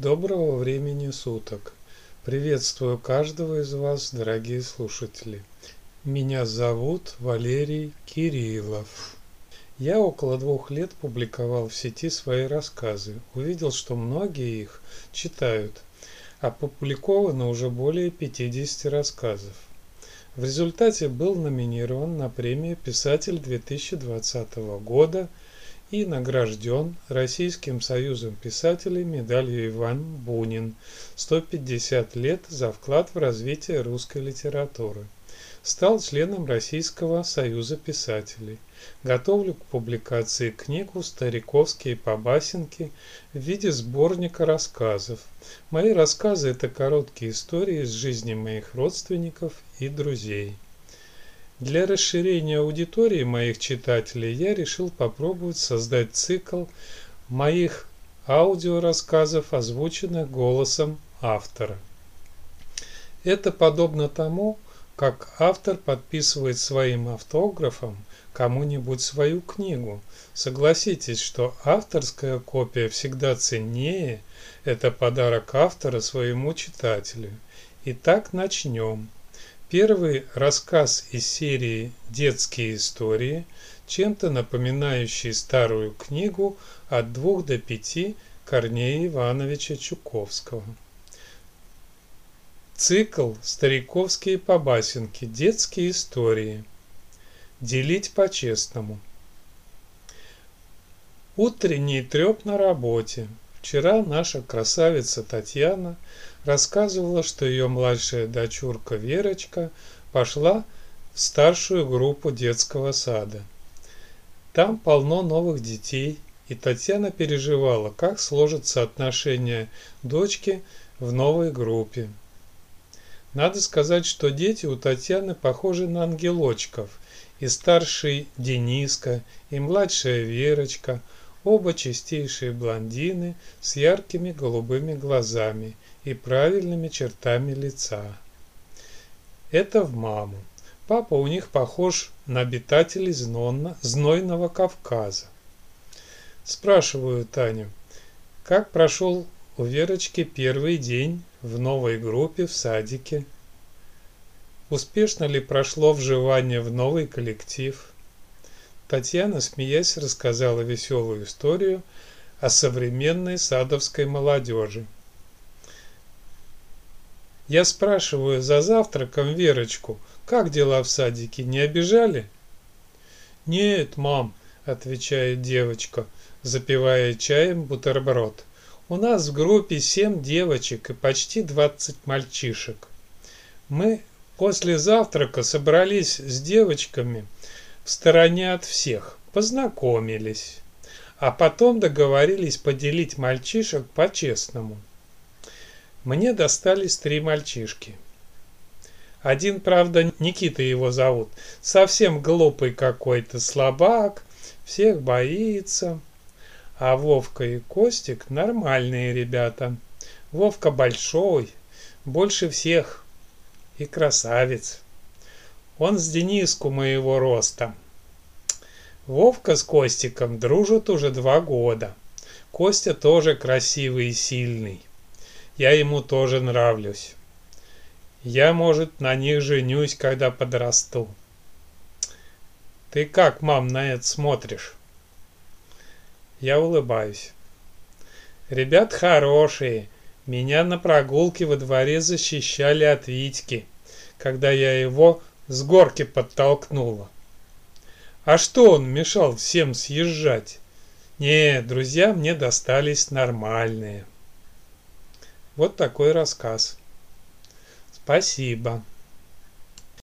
Доброго времени суток! Приветствую каждого из вас, дорогие слушатели. Меня зовут Валерий Кириллов. Я около двух лет публиковал в сети свои рассказы. Увидел, что многие их читают, опубликовано уже более 50 рассказов. В результате был номинирован на премию «Писатель 2020 года» и награжден Российским союзом писателей медалью Иван Бунин 150 лет за вклад в развитие русской литературы. Стал членом Российского союза писателей. Готовлю к публикации книгу «Стариковские побасенки» в виде сборника рассказов. Мои рассказы – это короткие истории из жизни моих родственников и друзей. Для расширения аудитории моих читателей я решил попробовать создать цикл моих аудиорассказов, озвученных голосом автора. Это подобно тому, как автор подписывает своим автографом кому-нибудь свою книгу. Согласитесь, что авторская копия всегда ценнее, это подарок автора своему читателю. Итак, начнем. Первый рассказ из серии «Детские истории», чем-то напоминающий старую книгу «От двух до пяти» Корнея Ивановича Чуковского. Цикл «Стариковские побасенки. Детские истории». Делить по-честному. Утренний треп на работе. Вчера наша красавица Татьяна рассказывала, что ее младшая дочурка Верочка пошла в старшую группу детского сада. Там полно новых детей, и Татьяна переживала, как сложатся отношения дочки в новой группе. Надо сказать, что дети у Татьяны похожи на ангелочков, и старший Дениска, и младшая Верочка, оба чистейшие блондины с яркими голубыми глазами и правильными чертами лица. Это в маму. Папа у них похож на обитателей знойного Кавказа. Спрашиваю Таню, как прошел у Верочки первый день в новой группе в садике? Успешно ли прошло вживание в новый коллектив? Татьяна, смеясь, рассказала веселую историю о современной садовской молодежи. Я спрашиваю за завтраком Верочку, как дела в садике, не обижали? Нет, мам, отвечает девочка, запивая чаем бутерброд. У нас в группе семь девочек и почти двадцать мальчишек. Мы после завтрака собрались с девочками в стороне от всех, познакомились, а потом договорились поделить мальчишек по-честному – мне достались три мальчишки. Один, правда, Никита его зовут, совсем глупый какой-то слабак, всех боится. А Вовка и Костик нормальные ребята. Вовка большой, больше всех и красавец. Он с Дениску моего роста. Вовка с Костиком дружат уже два года. Костя тоже красивый и сильный я ему тоже нравлюсь. Я, может, на них женюсь, когда подрасту. Ты как, мам, на это смотришь? Я улыбаюсь. Ребят хорошие. Меня на прогулке во дворе защищали от Витьки, когда я его с горки подтолкнула. А что он мешал всем съезжать? Не, друзья мне достались нормальные. Вот такой рассказ. Спасибо.